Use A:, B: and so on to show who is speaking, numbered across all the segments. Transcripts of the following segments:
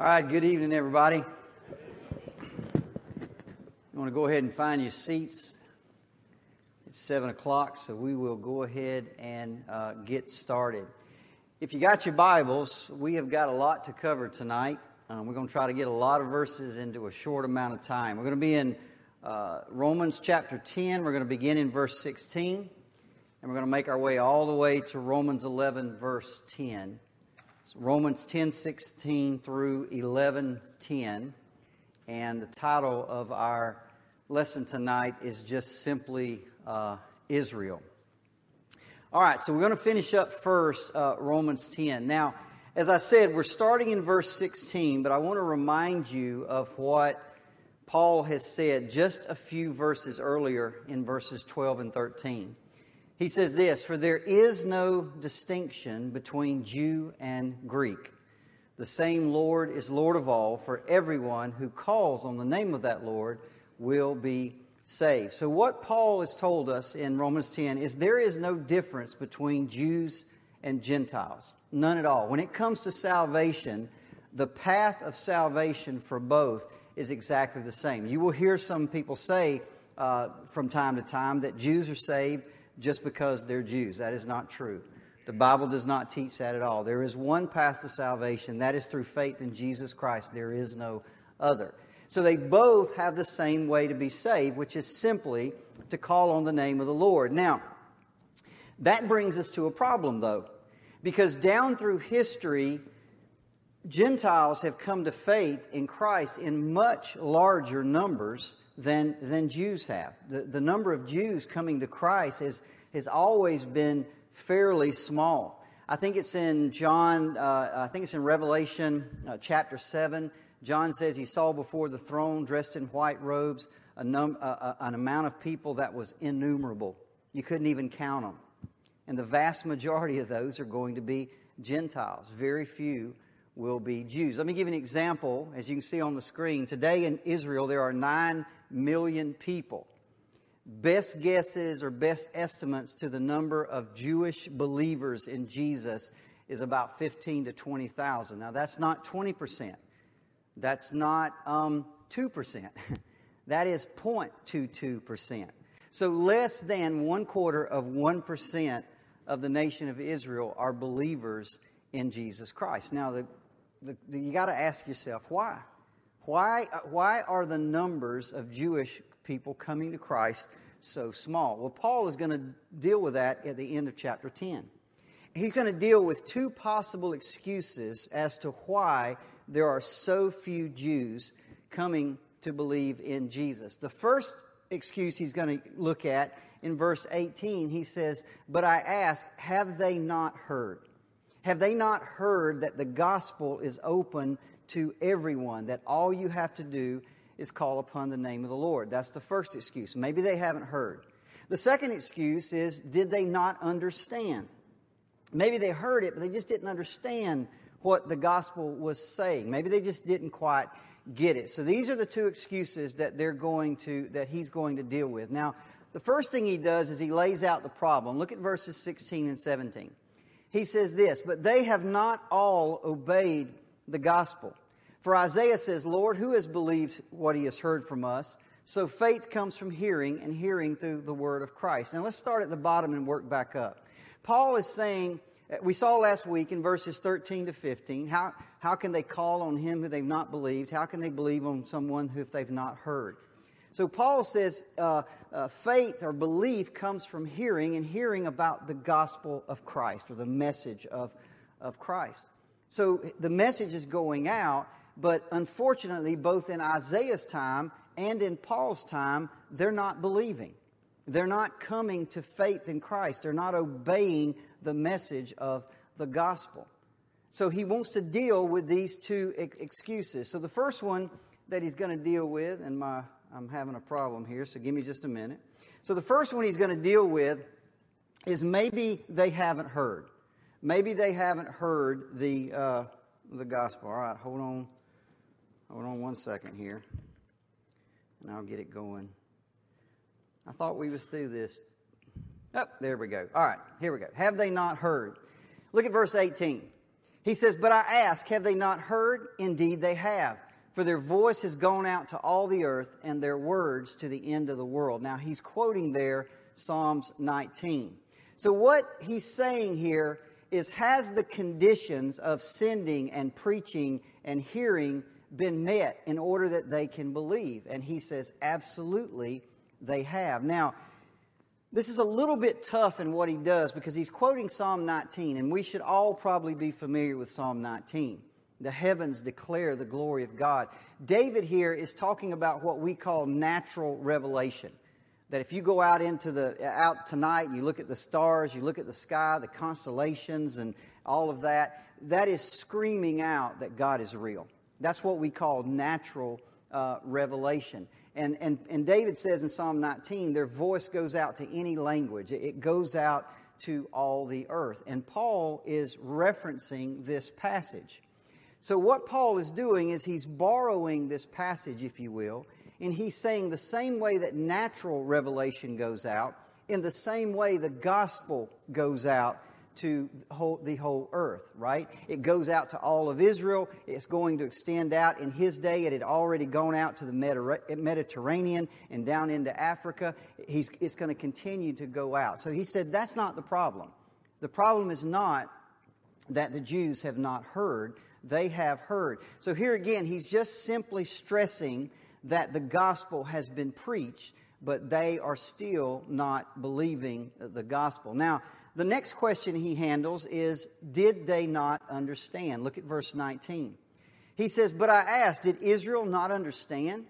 A: All right, good evening, everybody. You want to go ahead and find your seats? It's 7 o'clock, so we will go ahead and uh, get started. If you got your Bibles, we have got a lot to cover tonight. Um, we're going to try to get a lot of verses into a short amount of time. We're going to be in uh, Romans chapter 10. We're going to begin in verse 16, and we're going to make our way all the way to Romans 11, verse 10. Romans 10 16 through 11 10. And the title of our lesson tonight is just simply uh, Israel. All right, so we're going to finish up first uh, Romans 10. Now, as I said, we're starting in verse 16, but I want to remind you of what Paul has said just a few verses earlier in verses 12 and 13. He says this For there is no distinction between Jew and Greek. The same Lord is Lord of all, for everyone who calls on the name of that Lord will be saved. So, what Paul has told us in Romans 10 is there is no difference between Jews and Gentiles. None at all. When it comes to salvation, the path of salvation for both is exactly the same. You will hear some people say uh, from time to time that Jews are saved just because they're Jews. That is not true. The Bible does not teach that at all. There is one path to salvation, that is through faith in Jesus Christ. There is no other. So they both have the same way to be saved, which is simply to call on the name of the Lord. Now, that brings us to a problem, though, because down through history, Gentiles have come to faith in Christ in much larger numbers than, than Jews have. The, the number of Jews coming to Christ has, has always been fairly small. I think it's in John, uh, I think it's in Revelation uh, chapter 7. John says he saw before the throne, dressed in white robes, a num- uh, an amount of people that was innumerable. You couldn't even count them. And the vast majority of those are going to be Gentiles. Very few will be Jews. Let me give you an example. As you can see on the screen, today in Israel there are 9 million people. Best guesses or best estimates to the number of Jewish believers in Jesus is about 15 to 20,000. Now, that's not 20%. That's not um, 2%. that is 0.22%. So, less than one quarter of 1% of the nation of Israel are believers in Jesus Christ. Now, the, the, you got to ask yourself, why? Why, uh, why are the numbers of Jewish people coming to Christ so small? Well, Paul is going to deal with that at the end of chapter 10. He's going to deal with two possible excuses as to why there are so few Jews coming to believe in Jesus. The first excuse he's going to look at in verse 18, he says, But I ask, have they not heard? Have they not heard that the gospel is open to everyone that all you have to do is call upon the name of the Lord. That's the first excuse. Maybe they haven't heard. The second excuse is did they not understand? Maybe they heard it, but they just didn't understand what the gospel was saying. Maybe they just didn't quite get it. So these are the two excuses that they're going to that he's going to deal with. Now, the first thing he does is he lays out the problem. Look at verses 16 and 17. He says this, but they have not all obeyed the gospel. For Isaiah says, Lord, who has believed what he has heard from us? So faith comes from hearing, and hearing through the word of Christ. Now let's start at the bottom and work back up. Paul is saying, uh, we saw last week in verses 13 to 15, how, how can they call on him who they've not believed? How can they believe on someone who if they've not heard? So Paul says uh, uh, faith or belief comes from hearing, and hearing about the gospel of Christ or the message of, of Christ. So the message is going out, but unfortunately, both in Isaiah's time and in Paul's time, they're not believing. They're not coming to faith in Christ. They're not obeying the message of the gospel. So he wants to deal with these two excuses. So the first one that he's going to deal with, and my I'm having a problem here, so give me just a minute. So the first one he's going to deal with is maybe they haven't heard. Maybe they haven't heard the, uh, the gospel. All right, hold on. Hold on one second here. And I'll get it going. I thought we was through this. Oh, there we go. All right, here we go. Have they not heard? Look at verse 18. He says, But I ask, have they not heard? Indeed they have. For their voice has gone out to all the earth, and their words to the end of the world. Now he's quoting there Psalms 19. So what he's saying here is has the conditions of sending and preaching and hearing been met in order that they can believe? And he says, absolutely, they have. Now, this is a little bit tough in what he does because he's quoting Psalm 19, and we should all probably be familiar with Psalm 19. The heavens declare the glory of God. David here is talking about what we call natural revelation. That if you go out into the out tonight you look at the stars, you look at the sky, the constellations, and all of that, that is screaming out that God is real. That's what we call natural uh, revelation. And, and, and David says in Psalm 19, their voice goes out to any language, it goes out to all the earth. And Paul is referencing this passage. So, what Paul is doing is he's borrowing this passage, if you will, and he's saying the same way that natural revelation goes out, in the same way the gospel goes out to the whole earth, right? It goes out to all of Israel. It's going to extend out. In his day, it had already gone out to the Mediterranean and down into Africa. He's, it's going to continue to go out. So he said that's not the problem. The problem is not that the Jews have not heard, they have heard. So here again, he's just simply stressing that the gospel has been preached, but they are still not believing the gospel. Now, the next question he handles is Did they not understand? Look at verse 19. He says, But I ask, did Israel not understand?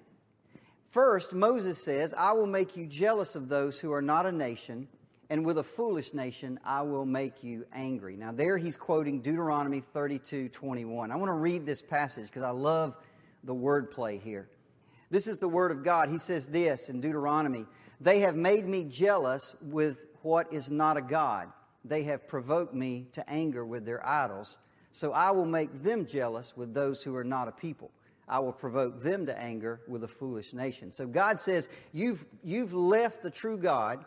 A: First, Moses says, I will make you jealous of those who are not a nation, and with a foolish nation I will make you angry. Now, there he's quoting Deuteronomy 32 21. I want to read this passage because I love the wordplay here. This is the word of God. He says this in Deuteronomy They have made me jealous with what is not a God. They have provoked me to anger with their idols. So I will make them jealous with those who are not a people. I will provoke them to anger with a foolish nation. So God says, You've, you've left the true God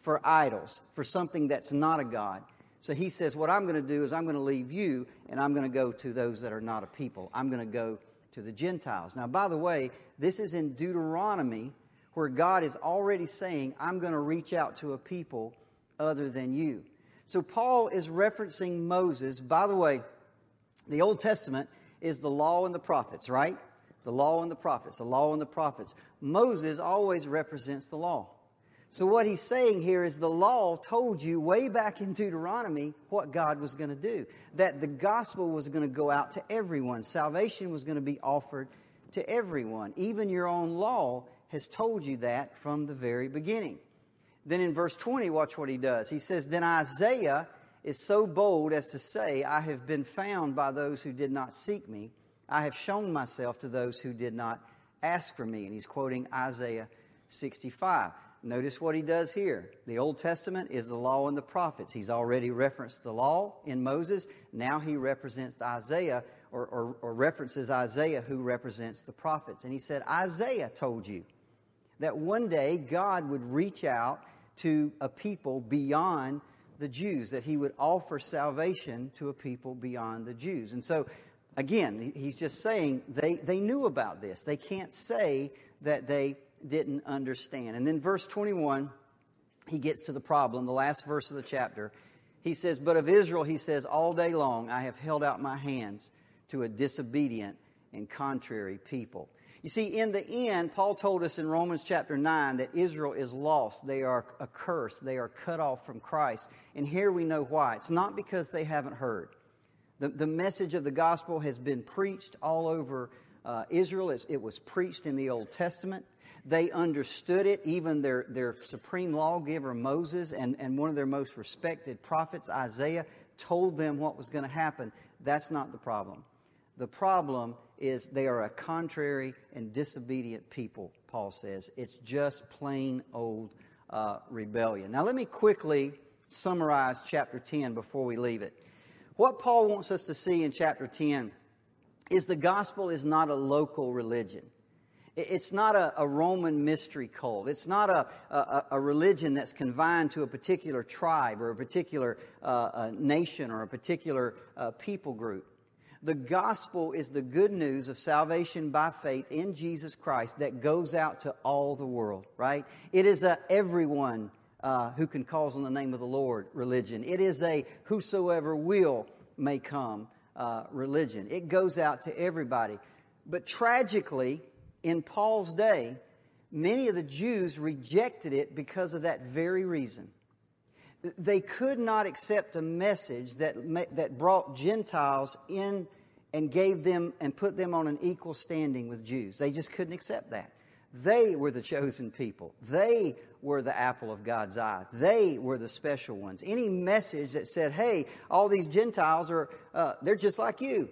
A: for idols, for something that's not a God. So he says, What I'm going to do is I'm going to leave you and I'm going to go to those that are not a people. I'm going to go to the Gentiles. Now, by the way, this is in Deuteronomy where God is already saying, I'm going to reach out to a people other than you. So Paul is referencing Moses. By the way, the Old Testament is the law and the prophets, right? The law and the prophets, the law and the prophets. Moses always represents the law. So what he's saying here is the law told you way back in Deuteronomy what God was going to do. That the gospel was going to go out to everyone. Salvation was going to be offered to everyone. Even your own law has told you that from the very beginning. Then in verse 20, watch what he does. He says, Then Isaiah is so bold as to say, I have been found by those who did not seek me. I have shown myself to those who did not ask for me. And he's quoting Isaiah 65. Notice what he does here. The Old Testament is the law and the prophets. He's already referenced the law in Moses. Now he represents Isaiah or, or, or references Isaiah, who represents the prophets. And he said, Isaiah told you that one day God would reach out to a people beyond the Jews, that he would offer salvation to a people beyond the Jews. And so, again, he's just saying they, they knew about this. They can't say that they didn't understand. And then, verse 21, he gets to the problem, the last verse of the chapter. He says, But of Israel, he says, All day long I have held out my hands to a disobedient and contrary people. You see, in the end, Paul told us in Romans chapter 9 that Israel is lost. They are accursed. They are cut off from Christ. And here we know why. It's not because they haven't heard. The, the message of the gospel has been preached all over uh, Israel. It's, it was preached in the Old Testament. They understood it. Even their, their supreme lawgiver, Moses, and, and one of their most respected prophets, Isaiah, told them what was going to happen. That's not the problem. The problem is they are a contrary and disobedient people, Paul says. It's just plain old uh, rebellion. Now, let me quickly summarize chapter 10 before we leave it. What Paul wants us to see in chapter 10 is the gospel is not a local religion. It's not a, a Roman mystery cult. It's not a, a, a, religion that's confined to a particular tribe or a particular uh, nation or a particular uh, people group. The gospel is the good news of salvation by faith in Jesus Christ that goes out to all the world, right? It is a everyone uh, who can call on the name of the Lord religion. It is a whosoever will may come uh, religion. It goes out to everybody. But tragically, in Paul's day, many of the Jews rejected it because of that very reason. They could not accept a message that, that brought Gentiles in and gave them and put them on an equal standing with Jews. They just couldn't accept that. They were the chosen people. They were the apple of God's eye. They were the special ones. Any message that said, hey, all these Gentiles are, uh, they're just like you,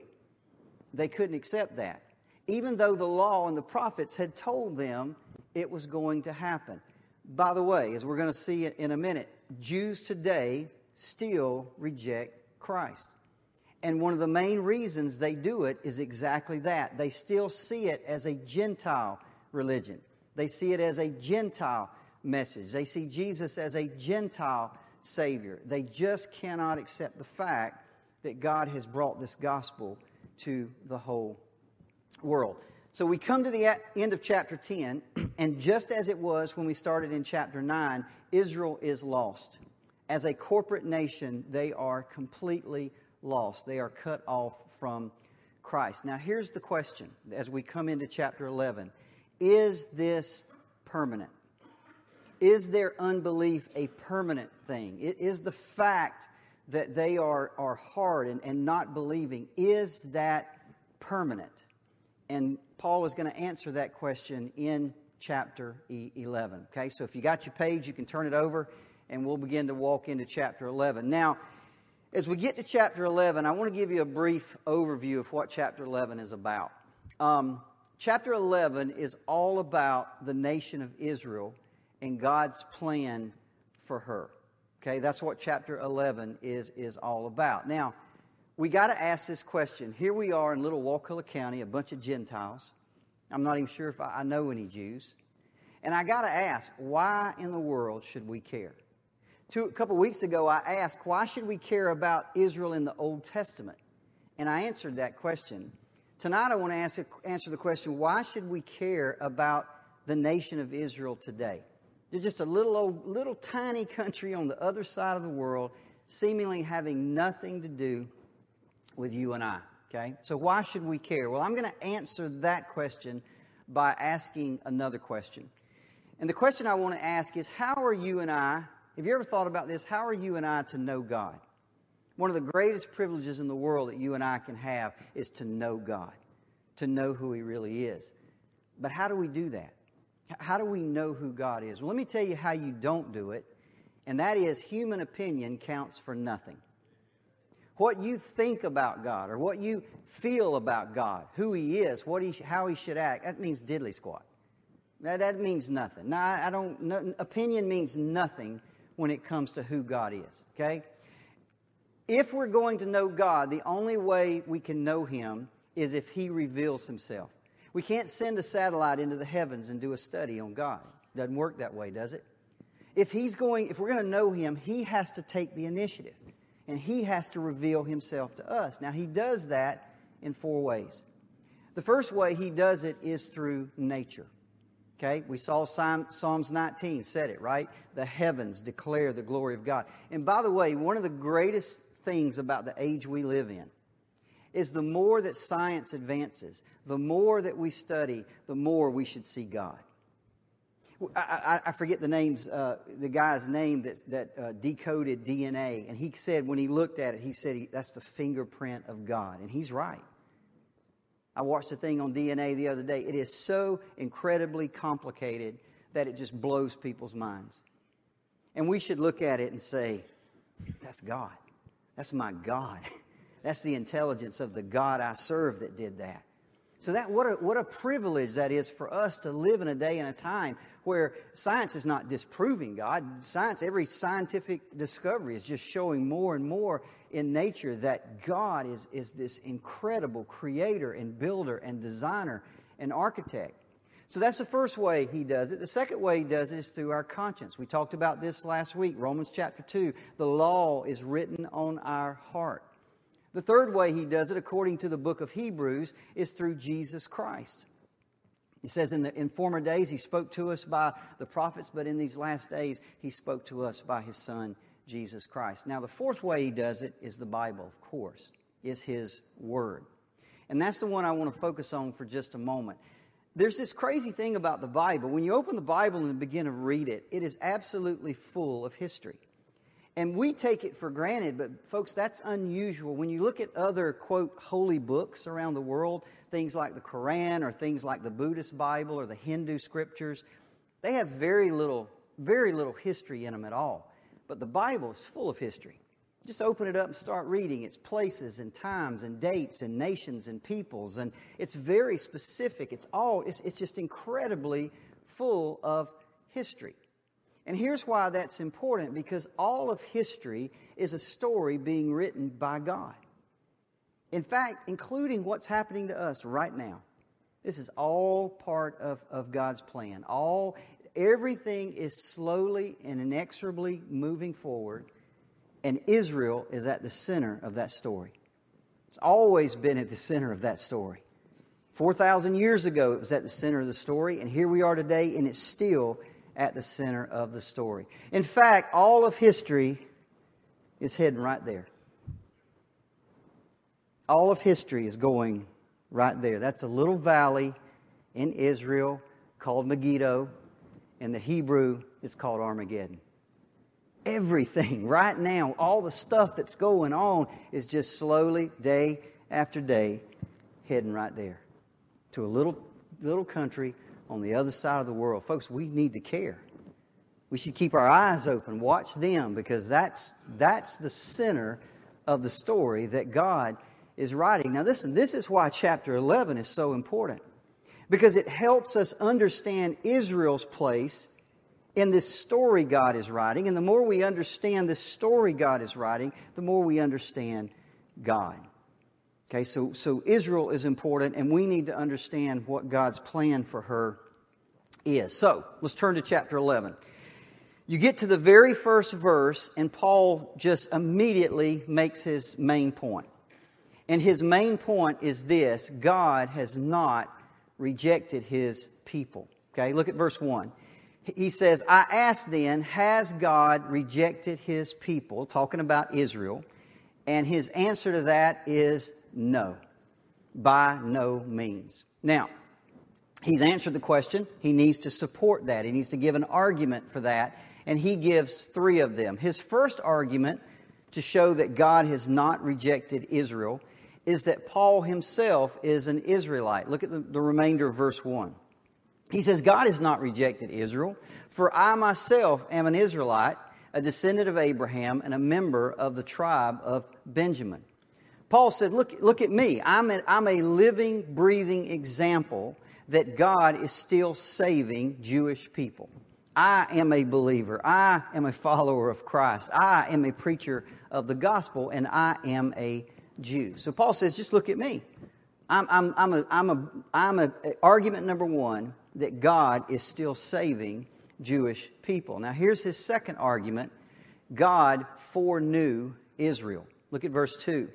A: they couldn't accept that. Even though the law and the prophets had told them it was going to happen. By the way, as we're going to see in a minute, Jews today still reject Christ. And one of the main reasons they do it is exactly that. They still see it as a Gentile religion. They see it as a Gentile message. They see Jesus as a Gentile Savior. They just cannot accept the fact that God has brought this gospel to the whole world. So we come to the end of chapter 10, and just as it was when we started in chapter 9, Israel is lost. As a corporate nation, they are completely lost. They are cut off from Christ. Now, here's the question as we come into chapter 11 is this permanent? Is their unbelief a permanent thing? Is the fact that they are, are hard and, and not believing, is that permanent? And Paul is going to answer that question in chapter 11. Okay, so if you got your page, you can turn it over and we'll begin to walk into chapter 11. Now, as we get to chapter 11, I want to give you a brief overview of what chapter 11 is about. Um, Chapter 11 is all about the nation of Israel and God's plan for her. Okay, that's what chapter 11 is, is all about. Now, we got to ask this question. Here we are in little Wakulla County, a bunch of Gentiles. I'm not even sure if I know any Jews. And I got to ask, why in the world should we care? Two, a couple weeks ago, I asked, why should we care about Israel in the Old Testament? And I answered that question Tonight, I want to ask, answer the question why should we care about the nation of Israel today? They're just a little, old, little tiny country on the other side of the world, seemingly having nothing to do with you and I. Okay? So, why should we care? Well, I'm going to answer that question by asking another question. And the question I want to ask is how are you and I, have you ever thought about this? How are you and I to know God? One of the greatest privileges in the world that you and I can have is to know God, to know who He really is. But how do we do that? How do we know who God is? Well, let me tell you how you don't do it, and that is human opinion counts for nothing. What you think about God or what you feel about God, who He is, what he, how He should act, that means diddly squat. That, that means nothing. Now, I don't, no, opinion means nothing when it comes to who God is, okay? If we're going to know God, the only way we can know Him is if He reveals Himself. We can't send a satellite into the heavens and do a study on God. Doesn't work that way, does it? If He's going, if we're going to know Him, He has to take the initiative. And He has to reveal Himself to us. Now, He does that in four ways. The first way He does it is through nature. Okay, we saw Psalms 19 said it, right? The heavens declare the glory of God. And by the way, one of the greatest things about the age we live in is the more that science advances, the more that we study, the more we should see God. I, I, I forget the names, uh, the guy's name that, that uh, decoded DNA, and he said when he looked at it, he said he, that's the fingerprint of God, and he's right. I watched a thing on DNA the other day. It is so incredibly complicated that it just blows people's minds. And we should look at it and say, that's God. That's my God. That's the intelligence of the God I serve that did that. So that what a, what a privilege that is for us to live in a day and a time where science is not disproving God. Science, every scientific discovery is just showing more and more in nature that God is, is this incredible creator and builder and designer and architect. So that's the first way he does it. The second way he does it is through our conscience. We talked about this last week, Romans chapter 2. The law is written on our heart. The third way he does it, according to the book of Hebrews, is through Jesus Christ. He says in, the, in former days he spoke to us by the prophets, but in these last days he spoke to us by his Son, Jesus Christ. Now, the fourth way he does it is the Bible, of course, is his word. And that's the one I want to focus on for just a moment. There's this crazy thing about the Bible. When you open the Bible and begin to read it, it is absolutely full of history. And we take it for granted, but folks, that's unusual. When you look at other, quote, holy books around the world, things like the Quran or things like the Buddhist Bible or the Hindu scriptures, they have very little, very little history in them at all. But the Bible is full of history. Just open it up and start reading. It's places and times and dates and nations and peoples. And it's very specific. It's all, it's, it's just incredibly full of history. And here's why that's important because all of history is a story being written by God. In fact, including what's happening to us right now. This is all part of, of God's plan. All everything is slowly and inexorably moving forward and Israel is at the center of that story. It's always been at the center of that story. 4,000 years ago, it was at the center of the story, and here we are today, and it's still at the center of the story. In fact, all of history is heading right there. All of history is going right there. That's a little valley in Israel called Megiddo, and the Hebrew is called Armageddon everything right now, all the stuff that's going on is just slowly, day after day, heading right there to a little, little country on the other side of the world. Folks, we need to care. We should keep our eyes open, watch them, because that's, that's the center of the story that God is writing. Now, listen, this is why chapter 11 is so important, because it helps us understand Israel's place in this story God is writing. And the more we understand this story God is writing, the more we understand God. Okay, so, so Israel is important, and we need to understand what God's plan for her is. So let's turn to chapter 11. You get to the very first verse, and Paul just immediately makes his main point. And his main point is this God has not rejected his people. Okay, look at verse 1 he says, I ask then, has God rejected his people? Talking about Israel. And his answer to that is no, by no means. Now, he's answered the question. He needs to support that. He needs to give an argument for that. And he gives three of them. His first argument to show that God has not rejected Israel is that Paul himself is an Israelite. Look at the, the remainder of verse 1. He says, God has not rejected Israel, for I myself am an Israelite, a descendant of Abraham, and a member of the tribe of Benjamin. Paul said, Look, look at me. I'm a, I'm a living, breathing example that God is still saving Jewish people. I am a believer. I am a follower of Christ. I am a preacher of the gospel, and I am a Jew. So Paul says, just look at me. I'm, I'm, I'm, a, I'm, a, I'm a, argument number one that God is still saving Jewish people. Now, here's his second argument God foreknew Israel. Look at verse 2.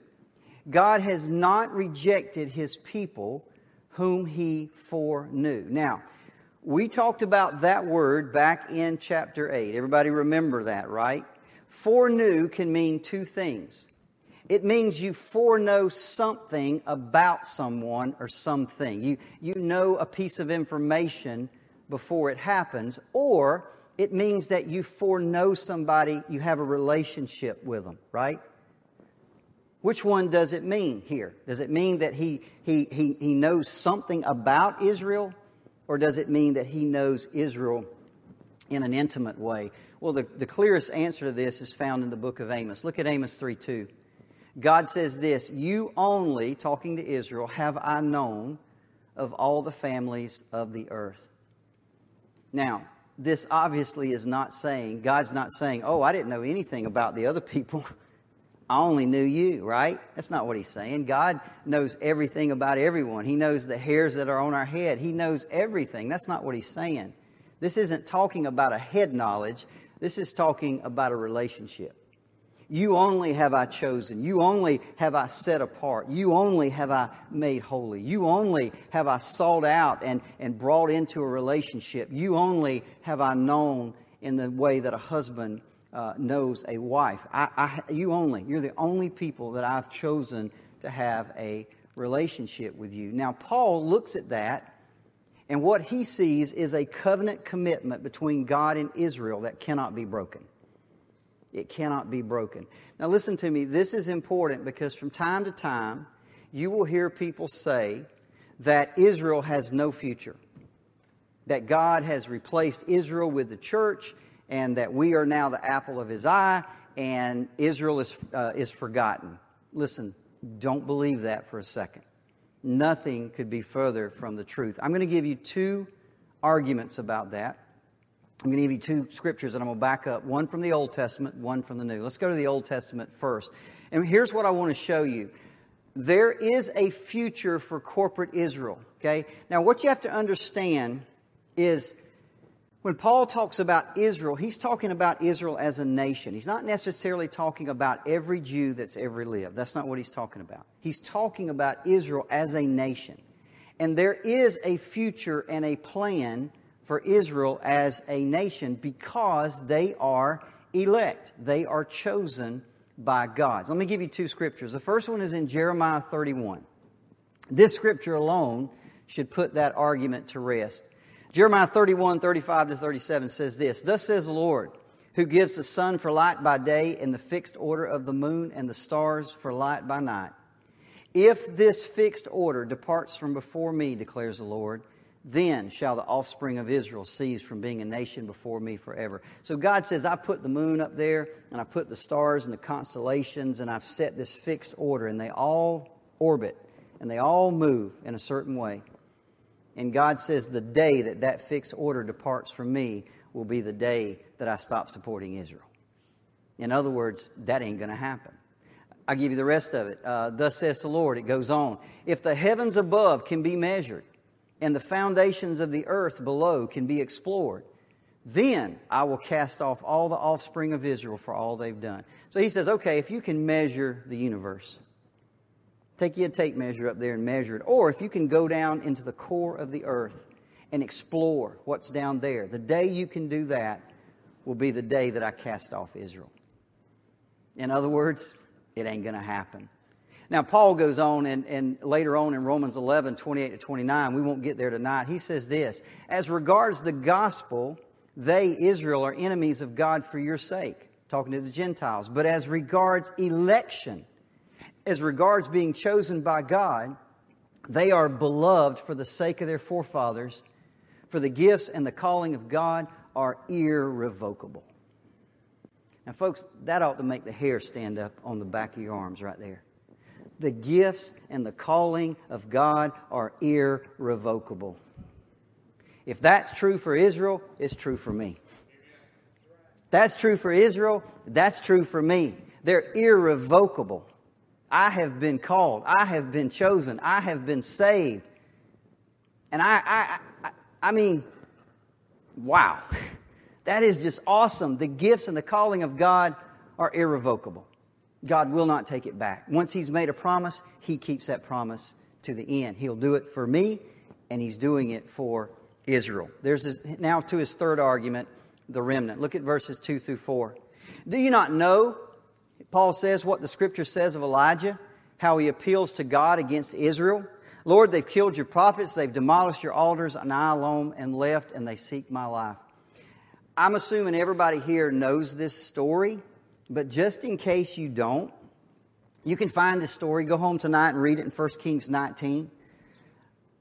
A: God has not rejected his people whom he foreknew. Now, we talked about that word back in chapter 8. Everybody remember that, right? Foreknew can mean two things. It means you foreknow something about someone or something. You, you know a piece of information before it happens, or it means that you foreknow somebody, you have a relationship with them, right? Which one does it mean here? Does it mean that he, he, he, he knows something about Israel, or does it mean that he knows Israel in an intimate way? Well, the, the clearest answer to this is found in the book of Amos. Look at Amos 3 2. God says this You only, talking to Israel, have I known of all the families of the earth. Now, this obviously is not saying, God's not saying, Oh, I didn't know anything about the other people. I only knew you, right? That's not what he's saying. God knows everything about everyone. He knows the hairs that are on our head. He knows everything. That's not what he's saying. This isn't talking about a head knowledge. This is talking about a relationship. You only have I chosen. You only have I set apart. You only have I made holy. You only have I sought out and, and brought into a relationship. You only have I known in the way that a husband uh, knows a wife. I, I, you only. You're the only people that I've chosen to have a relationship with you. Now, Paul looks at that, and what he sees is a covenant commitment between God and Israel that cannot be broken. It cannot be broken. Now, listen to me. This is important because from time to time, you will hear people say that Israel has no future, that God has replaced Israel with the church, and that we are now the apple of his eye, and Israel is, uh, is forgotten. Listen, don't believe that for a second. Nothing could be further from the truth. I'm going to give you two arguments about that. I'm going to give you two scriptures and I'm going to back up one from the Old Testament, one from the New. Let's go to the Old Testament first. And here's what I want to show you there is a future for corporate Israel. Okay? Now, what you have to understand is when Paul talks about Israel, he's talking about Israel as a nation. He's not necessarily talking about every Jew that's ever lived. That's not what he's talking about. He's talking about Israel as a nation. And there is a future and a plan for Israel as a nation because they are elect. They are chosen by God. Let me give you two scriptures. The first one is in Jeremiah 31. This scripture alone should put that argument to rest. Jeremiah 31, 35 to 37 says this Thus says the Lord, who gives the sun for light by day and the fixed order of the moon and the stars for light by night. If this fixed order departs from before me, declares the Lord, then shall the offspring of Israel cease from being a nation before me forever. So God says, I put the moon up there, and I put the stars and the constellations, and I've set this fixed order, and they all orbit, and they all move in a certain way. And God says, the day that that fixed order departs from me will be the day that I stop supporting Israel. In other words, that ain't going to happen. I'll give you the rest of it. Uh, Thus says the Lord, it goes on. If the heavens above can be measured, and the foundations of the earth below can be explored, then I will cast off all the offspring of Israel for all they've done. So he says, okay, if you can measure the universe, take you a tape measure up there and measure it. Or if you can go down into the core of the earth and explore what's down there, the day you can do that will be the day that I cast off Israel. In other words, it ain't going to happen. Now, Paul goes on, and, and later on in Romans 11, 28 to 29, we won't get there tonight. He says this As regards the gospel, they, Israel, are enemies of God for your sake, talking to the Gentiles. But as regards election, as regards being chosen by God, they are beloved for the sake of their forefathers, for the gifts and the calling of God are irrevocable. Now, folks, that ought to make the hair stand up on the back of your arms right there the gifts and the calling of God are irrevocable. If that's true for Israel, it's true for me. That's true for Israel, that's true for me. They're irrevocable. I have been called, I have been chosen, I have been saved. And I, I, I, I mean, wow. That is just awesome. The gifts and the calling of God are irrevocable. God will not take it back. Once He's made a promise, He keeps that promise to the end. He'll do it for me, and He's doing it for Israel. There's his, now to his third argument, the remnant. Look at verses 2 through 4. Do you not know, Paul says, what the scripture says of Elijah, how he appeals to God against Israel? Lord, they've killed your prophets, they've demolished your altars, and I alone am left, and they seek my life. I'm assuming everybody here knows this story. But just in case you don't, you can find this story. Go home tonight and read it in 1 Kings 19.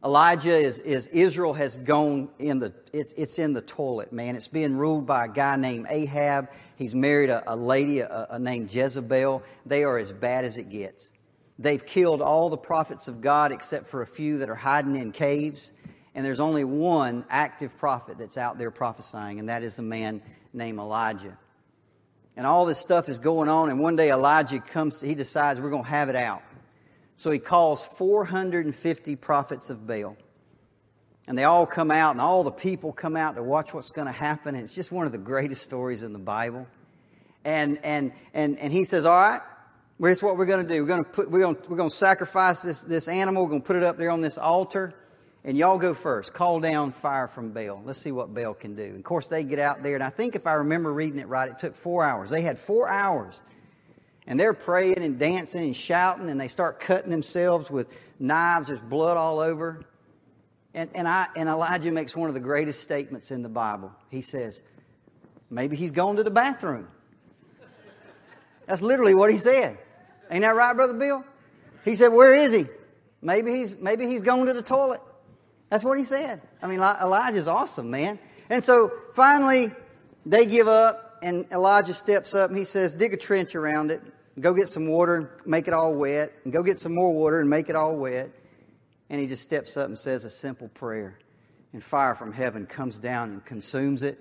A: Elijah is, is Israel has gone in the it's it's in the toilet, man. It's being ruled by a guy named Ahab. He's married a, a lady a, a named Jezebel. They are as bad as it gets. They've killed all the prophets of God except for a few that are hiding in caves. And there's only one active prophet that's out there prophesying, and that is a man named Elijah. And all this stuff is going on. And one day Elijah comes, he decides we're going to have it out. So he calls 450 prophets of Baal. And they all come out, and all the people come out to watch what's going to happen. And it's just one of the greatest stories in the Bible. And, and, and, and he says, All right, here's what we're going to do. We're going to, put, we're going to, we're going to sacrifice this, this animal. We're going to put it up there on this altar. And y'all go first. Call down fire from Baal. Let's see what Baal can do. And of course, they get out there. And I think if I remember reading it right, it took four hours. They had four hours. And they're praying and dancing and shouting. And they start cutting themselves with knives. There's blood all over. And, and, I, and Elijah makes one of the greatest statements in the Bible. He says, maybe he's gone to the bathroom. That's literally what he said. Ain't that right, Brother Bill? He said, Where is he? Maybe he's, maybe he's gone to the toilet. That's what he said. I mean, Elijah's awesome, man. And so finally, they give up, and Elijah steps up and he says, Dig a trench around it, go get some water, and make it all wet, and go get some more water and make it all wet. And he just steps up and says a simple prayer. And fire from heaven comes down and consumes it.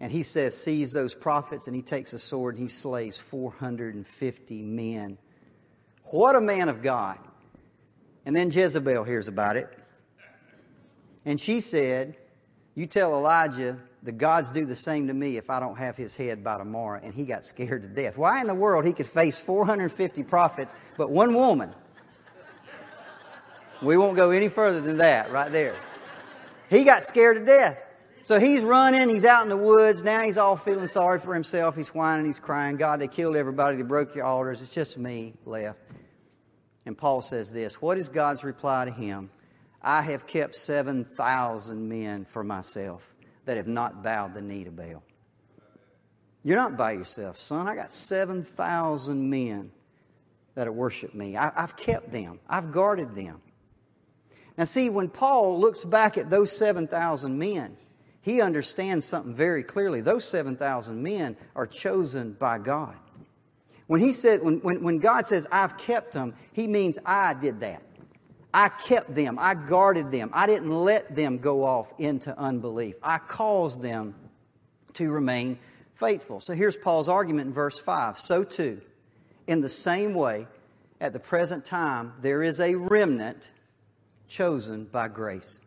A: And he says, sees those prophets, and he takes a sword and he slays 450 men. What a man of God. And then Jezebel hears about it. And she said, You tell Elijah the gods do the same to me if I don't have his head by tomorrow. And he got scared to death. Why in the world he could face 450 prophets, but one woman? We won't go any further than that right there. He got scared to death. So he's running, he's out in the woods. Now he's all feeling sorry for himself. He's whining, he's crying. God, they killed everybody, they broke your altars. It's just me left. And Paul says this What is God's reply to him? I have kept 7,000 men for myself that have not bowed the knee to Baal. You're not by yourself, son. I got 7,000 men that have worshiped me. I, have kept them, I've guarded them. Now, see, when Paul looks back at those 7,000 men, he understands something very clearly. Those 7,000 men are chosen by God. When he said, when, when, when God says, I've kept them, he means I did that. I kept them. I guarded them. I didn't let them go off into unbelief. I caused them to remain faithful. So here's Paul's argument in verse 5. So too, in the same way, at the present time, there is a remnant chosen by grace.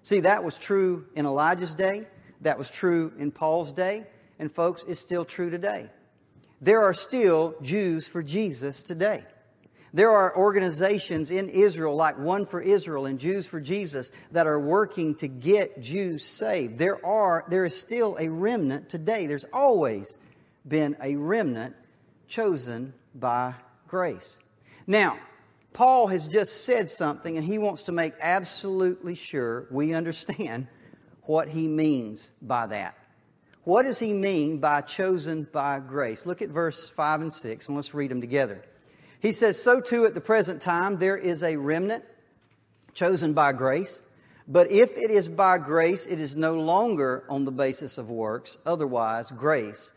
A: See, that was true in Elijah's day, that was true in Paul's day, and folks, it's still true today. There are still Jews for Jesus today. There are organizations in Israel, like One for Israel and Jews for Jesus, that are working to get Jews saved. There are, there is still a remnant today. There's always been a remnant chosen by grace. Now, Paul has just said something, and he wants to make absolutely sure we understand what he means by that. What does he mean by chosen by grace? Look at verse 5 and 6, and let's read them together. He says, So too at the present time there is a remnant chosen by grace. But if it is by grace, it is no longer on the basis of works. Otherwise, grace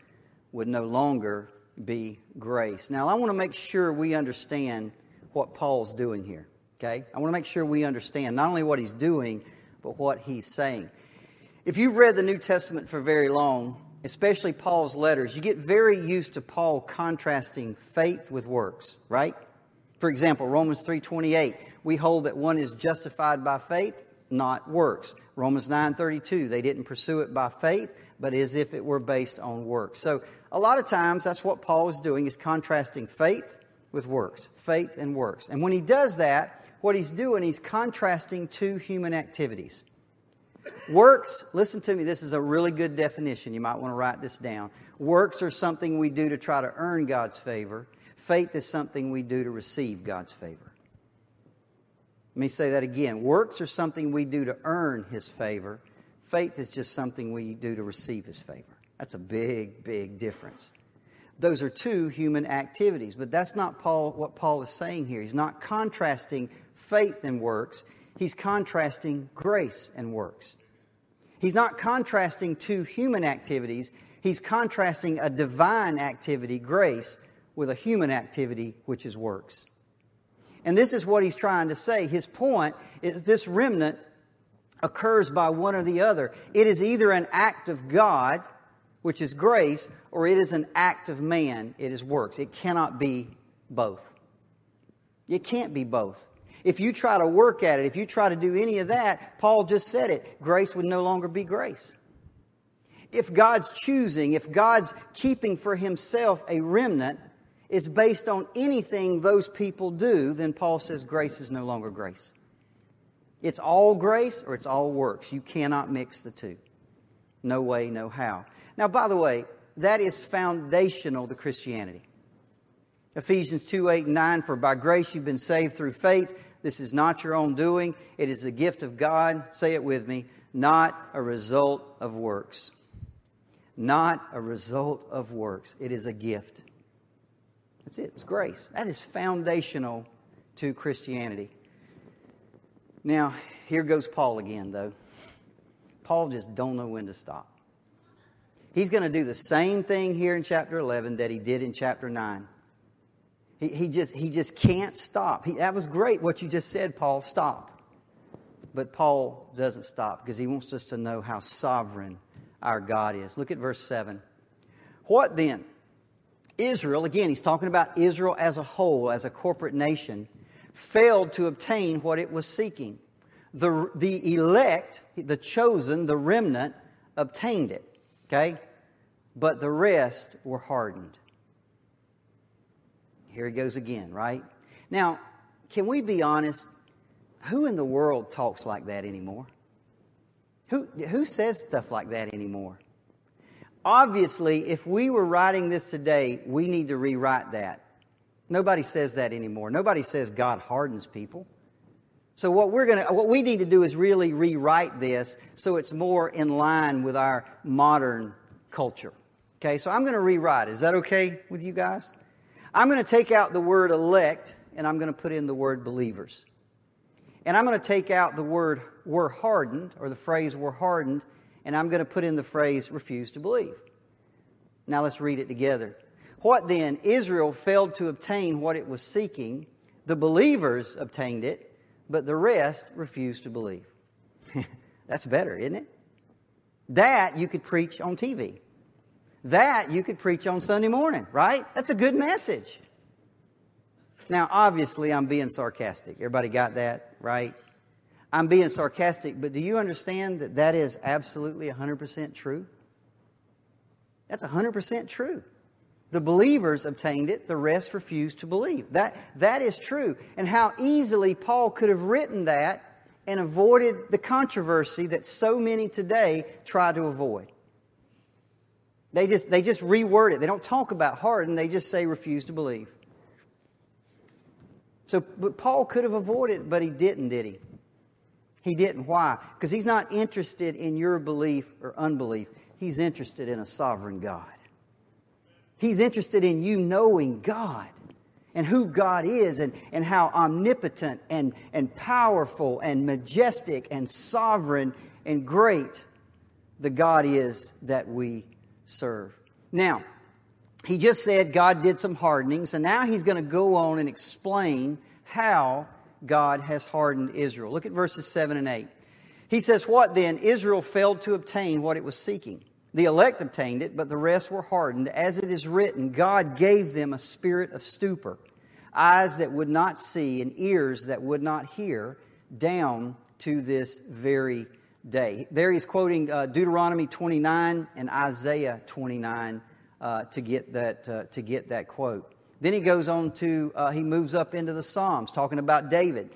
A: would no longer be grace. Now, I want to make sure we understand what Paul's doing here. Okay? I want to make sure we understand not only what he's doing, but what he's saying. If you've read the New Testament for very long, especially Paul's letters, you get very used to Paul contrasting faith with works, right? For example, Romans 3:28, we hold that one is justified by faith, not works. Romans 9:32, they didn't pursue it by faith, but as if it were based on works. So, a lot of times that's what Paul is doing is contrasting faith with works, faith and works. And when he does that, what he's doing, he's contrasting two human activities. Works, listen to me, this is a really good definition. You might want to write this down. Works are something we do to try to earn God's favor. Faith is something we do to receive God's favor. Let me say that again. Works are something we do to earn His favor. Faith is just something we do to receive His favor. That's a big, big difference. Those are two human activities, but that's not Paul, what Paul is saying here. He's not contrasting faith and works, he's contrasting grace and works. He's not contrasting two human activities, he's contrasting a divine activity, grace, with a human activity, which is works. And this is what he's trying to say. His point is this remnant occurs by one or the other. It is either an act of God which is grace, or it is an act of man, it is works. It cannot be both. It can't be both. If you try to work at it, if you try to do any of that, Paul just said it, grace would no longer be grace. If God's choosing, if God's keeping for himself a remnant is based on anything those people do, then Paul says grace is no longer grace. It's all grace or it's all works. You cannot mix the two. No way, no how. Now, by the way, that is foundational to Christianity. Ephesians 2 8 and 9, for by grace you've been saved through faith. This is not your own doing, it is the gift of God. Say it with me not a result of works. Not a result of works. It is a gift. That's it. It's grace. That is foundational to Christianity. Now, here goes Paul again, though. Paul just don't know when to stop. He's going to do the same thing here in chapter 11 that he did in chapter 9. He, he, just, he just can't stop. He, that was great what you just said, Paul. Stop. But Paul doesn't stop because he wants us to know how sovereign our God is. Look at verse 7. What then? Israel, again, he's talking about Israel as a whole, as a corporate nation, failed to obtain what it was seeking. The, the elect, the chosen, the remnant, obtained it. Okay? But the rest were hardened. Here he goes again, right? Now, can we be honest? Who in the world talks like that anymore? Who, who says stuff like that anymore? Obviously, if we were writing this today, we need to rewrite that. Nobody says that anymore. Nobody says God hardens people. So what we're going to what we need to do is really rewrite this so it's more in line with our modern culture. Okay? So I'm going to rewrite it. Is that okay with you guys? I'm going to take out the word elect and I'm going to put in the word believers. And I'm going to take out the word were hardened or the phrase were hardened and I'm going to put in the phrase refuse to believe. Now let's read it together. What then? Israel failed to obtain what it was seeking. The believers obtained it, but the rest refused to believe. That's better, isn't it? That you could preach on TV. That you could preach on Sunday morning, right? That's a good message. Now, obviously, I'm being sarcastic. Everybody got that, right? I'm being sarcastic, but do you understand that that is absolutely 100% true? That's 100% true. The believers obtained it, the rest refused to believe. That, that is true. And how easily Paul could have written that and avoided the controversy that so many today try to avoid. They just, they just reword it. They don't talk about harden, they just say refuse to believe. So, but Paul could have avoided it, but he didn't, did he? He didn't. Why? Because he's not interested in your belief or unbelief. He's interested in a sovereign God. He's interested in you knowing God and who God is and, and how omnipotent and, and powerful and majestic and sovereign and great the God is that we serve. Now, he just said God did some hardening, so now he's going to go on and explain how God has hardened Israel. Look at verses 7 and 8. He says, What then? Israel failed to obtain what it was seeking. The elect obtained it, but the rest were hardened. As it is written, God gave them a spirit of stupor, eyes that would not see, and ears that would not hear, down to this very day. There he's quoting uh, Deuteronomy 29 and Isaiah 29 uh, to, get that, uh, to get that quote. Then he goes on to, uh, he moves up into the Psalms, talking about David.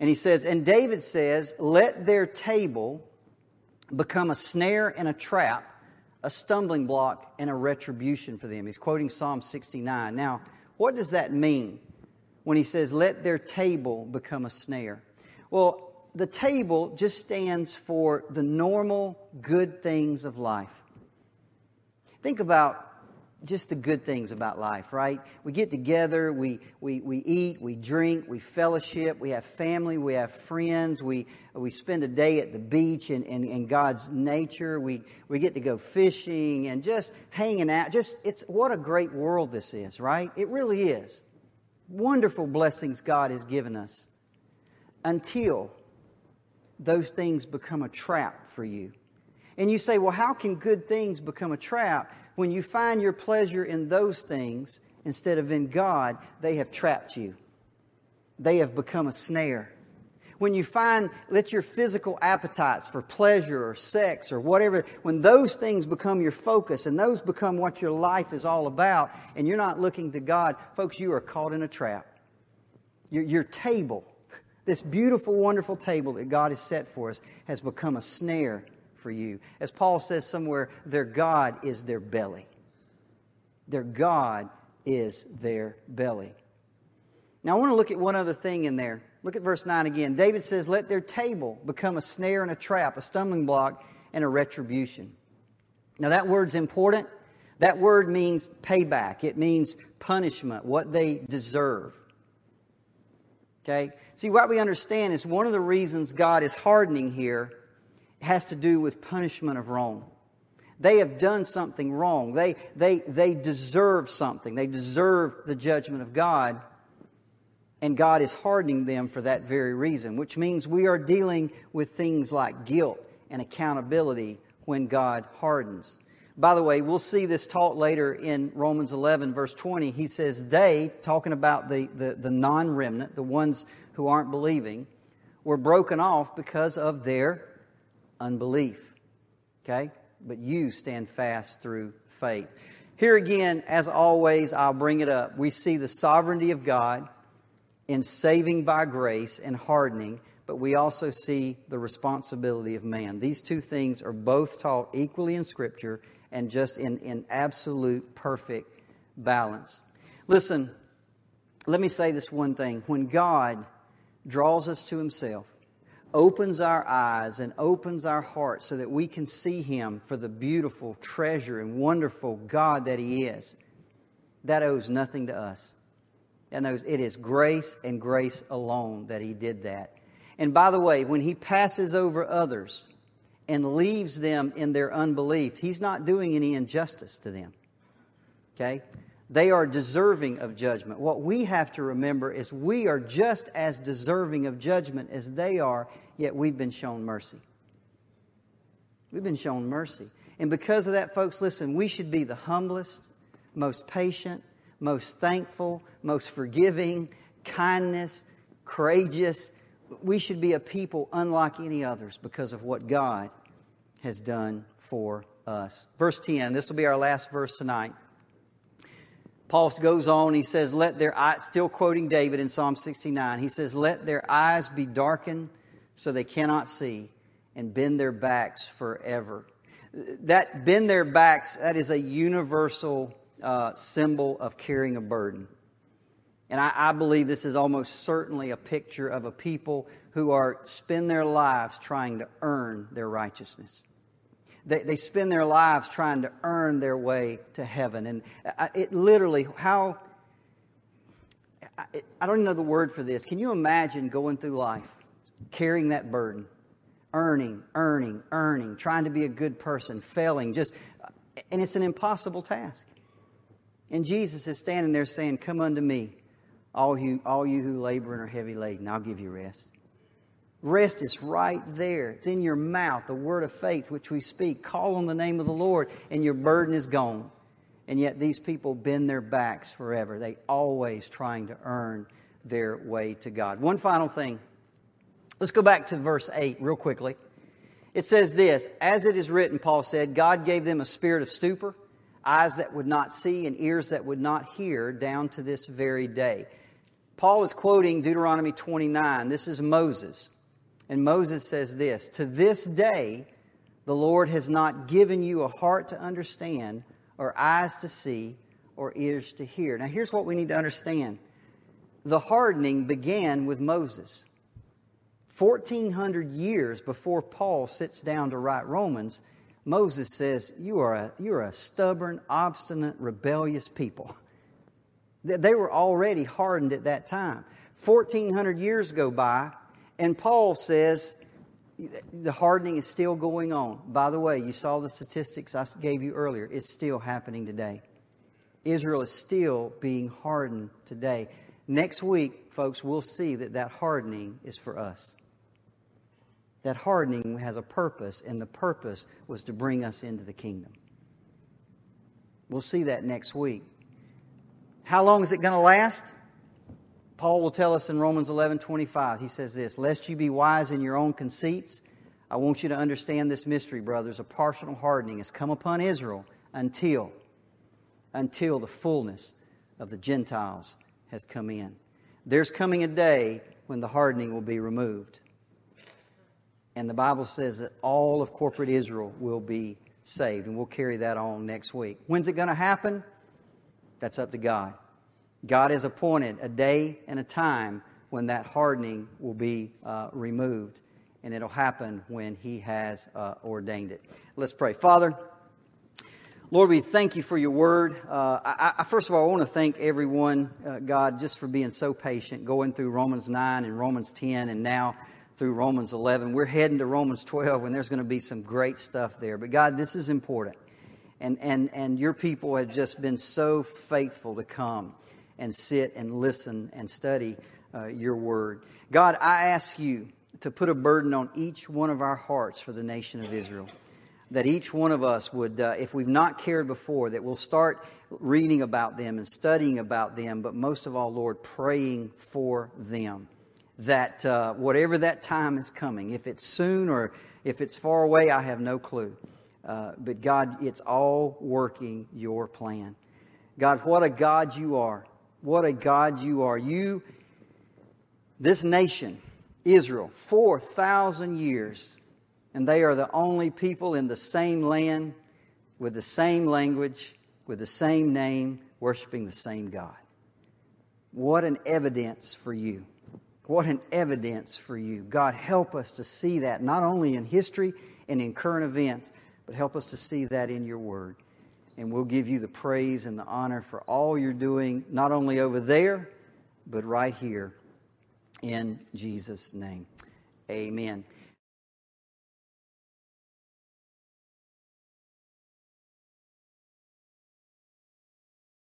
A: And he says, And David says, Let their table become a snare and a trap, a stumbling block and a retribution for them. He's quoting Psalm 69. Now, what does that mean when he says, let their table become a snare? Well, the table just stands for the normal good things of life. Think about just the good things about life, right? We get together, we, we, we eat, we drink, we fellowship, we have family, we have friends, we, we spend a day at the beach in, in, in God's nature, we, we get to go fishing and just hanging out. Just, it's what a great world this is, right? It really is. Wonderful blessings God has given us until those things become a trap for you And you say, well, how can good things become a trap? When you find your pleasure in those things instead of in God, they have trapped you. They have become a snare. When you find, let your physical appetites for pleasure or sex or whatever, when those things become your focus and those become what your life is all about and you're not looking to God, folks, you are caught in a trap. Your, your table, this beautiful, wonderful table that God has set for us, has become a snare for you. As Paul says somewhere, their God is their belly. Their God is their belly. Now, I want to look at one other thing in there. Look at verse 9 again. David says, Let their table become a snare and a trap, a stumbling block and a retribution. Now, that word's important. That word means payback, it means punishment, what they deserve. Okay? See, what we understand is one of the reasons God is hardening here has to do with punishment of wrong. They have done something wrong. They, they, they deserve something. They deserve the judgment of God. And God is hardening them for that very reason, which means we are dealing with things like guilt and accountability when God hardens. By the way, we'll see this taught later in Romans 11, verse 20. He says, They, talking about the, the, the non remnant, the ones who aren't believing, were broken off because of their unbelief. Okay? But you stand fast through faith. Here again, as always, I'll bring it up. We see the sovereignty of God in saving by grace and hardening, but we also see the responsibility of man. These two things are both taught equally in Scripture and just in, in absolute perfect balance. Listen, let me say this one thing. When God draws us to Himself, opens our eyes and opens our hearts so that we can see Him for the beautiful treasure and wonderful God that He is, that owes nothing to us. Knows it is grace and grace alone that He did that. And by the way, when He passes over others, and leaves them in their unbelief, he's not doing any injustice to them. Okay? They are deserving of judgment. What we have to remember is we are just as deserving of judgment as they are, yet we've been shown mercy. We've been shown mercy. And because of that, folks, listen, we should be the humblest, most patient, most thankful, most forgiving, kindness, courageous. We should be a people unlike any others because of what God has done for us. Verse 10, this will be our last verse tonight. Paul goes on, he says, Let their eyes, still quoting David in Psalm 69, he says, Let their eyes be darkened so they cannot see, and bend their backs forever. That bend their backs, that is a universal uh, symbol of carrying a burden. And I, I believe this is almost certainly a picture of a people who are spend their lives trying to earn their righteousness. They, they spend their lives trying to earn their way to heaven. And it literally, how, I don't even know the word for this. Can you imagine going through life, carrying that burden, earning, earning, earning, trying to be a good person, failing, just, and it's an impossible task. And Jesus is standing there saying, Come unto me, all you, all you who labor and are heavy laden, I'll give you rest. Rest is right there. It's in your mouth, the word of faith which we speak. Call on the name of the Lord, and your burden is gone. And yet these people bend their backs forever. They always trying to earn their way to God. One final thing. Let's go back to verse 8 real quickly. It says this As it is written, Paul said, God gave them a spirit of stupor, eyes that would not see, and ears that would not hear, down to this very day. Paul is quoting Deuteronomy 29. This is Moses. And Moses says this To this day, the Lord has not given you a heart to understand, or eyes to see, or ears to hear. Now, here's what we need to understand the hardening began with Moses. 1400 years before Paul sits down to write Romans, Moses says, You are a, you are a stubborn, obstinate, rebellious people. They were already hardened at that time. 1400 years go by, and Paul says the hardening is still going on. By the way, you saw the statistics I gave you earlier. It's still happening today. Israel is still being hardened today. Next week, folks, we'll see that that hardening is for us. That hardening has a purpose, and the purpose was to bring us into the kingdom. We'll see that next week. How long is it going to last? Paul will tell us in Romans 11 25. He says this Lest you be wise in your own conceits, I want you to understand this mystery, brothers. A partial hardening has come upon Israel until, until the fullness of the Gentiles has come in. There's coming a day when the hardening will be removed. And the Bible says that all of corporate Israel will be saved. And we'll carry that on next week. When's it going to happen? That's up to God. God has appointed a day and a time when that hardening will be uh, removed. And it'll happen when He has uh, ordained it. Let's pray. Father, Lord, we thank you for your word. Uh, I, I, first of all, I want to thank everyone, uh, God, just for being so patient, going through Romans 9 and Romans 10 and now through Romans 11. We're heading to Romans 12 and there's going to be some great stuff there. But God, this is important. And, and, and your people have just been so faithful to come and sit and listen and study uh, your word. God, I ask you to put a burden on each one of our hearts for the nation of Israel that each one of us would, uh, if we've not cared before, that we'll start reading about them and studying about them, but most of all, Lord, praying for them. That uh, whatever that time is coming, if it's soon or if it's far away, I have no clue. Uh, but God, it's all working your plan. God, what a God you are. What a God you are. You, this nation, Israel, 4,000 years and they are the only people in the same land with the same language, with the same name, worshiping the same God. What an evidence for you. What an evidence for you. God, help us to see that not only in history and in current events, but help us to see that in your word. And we'll give you the praise and the honor for all you're doing, not only over there, but right here in Jesus' name. Amen.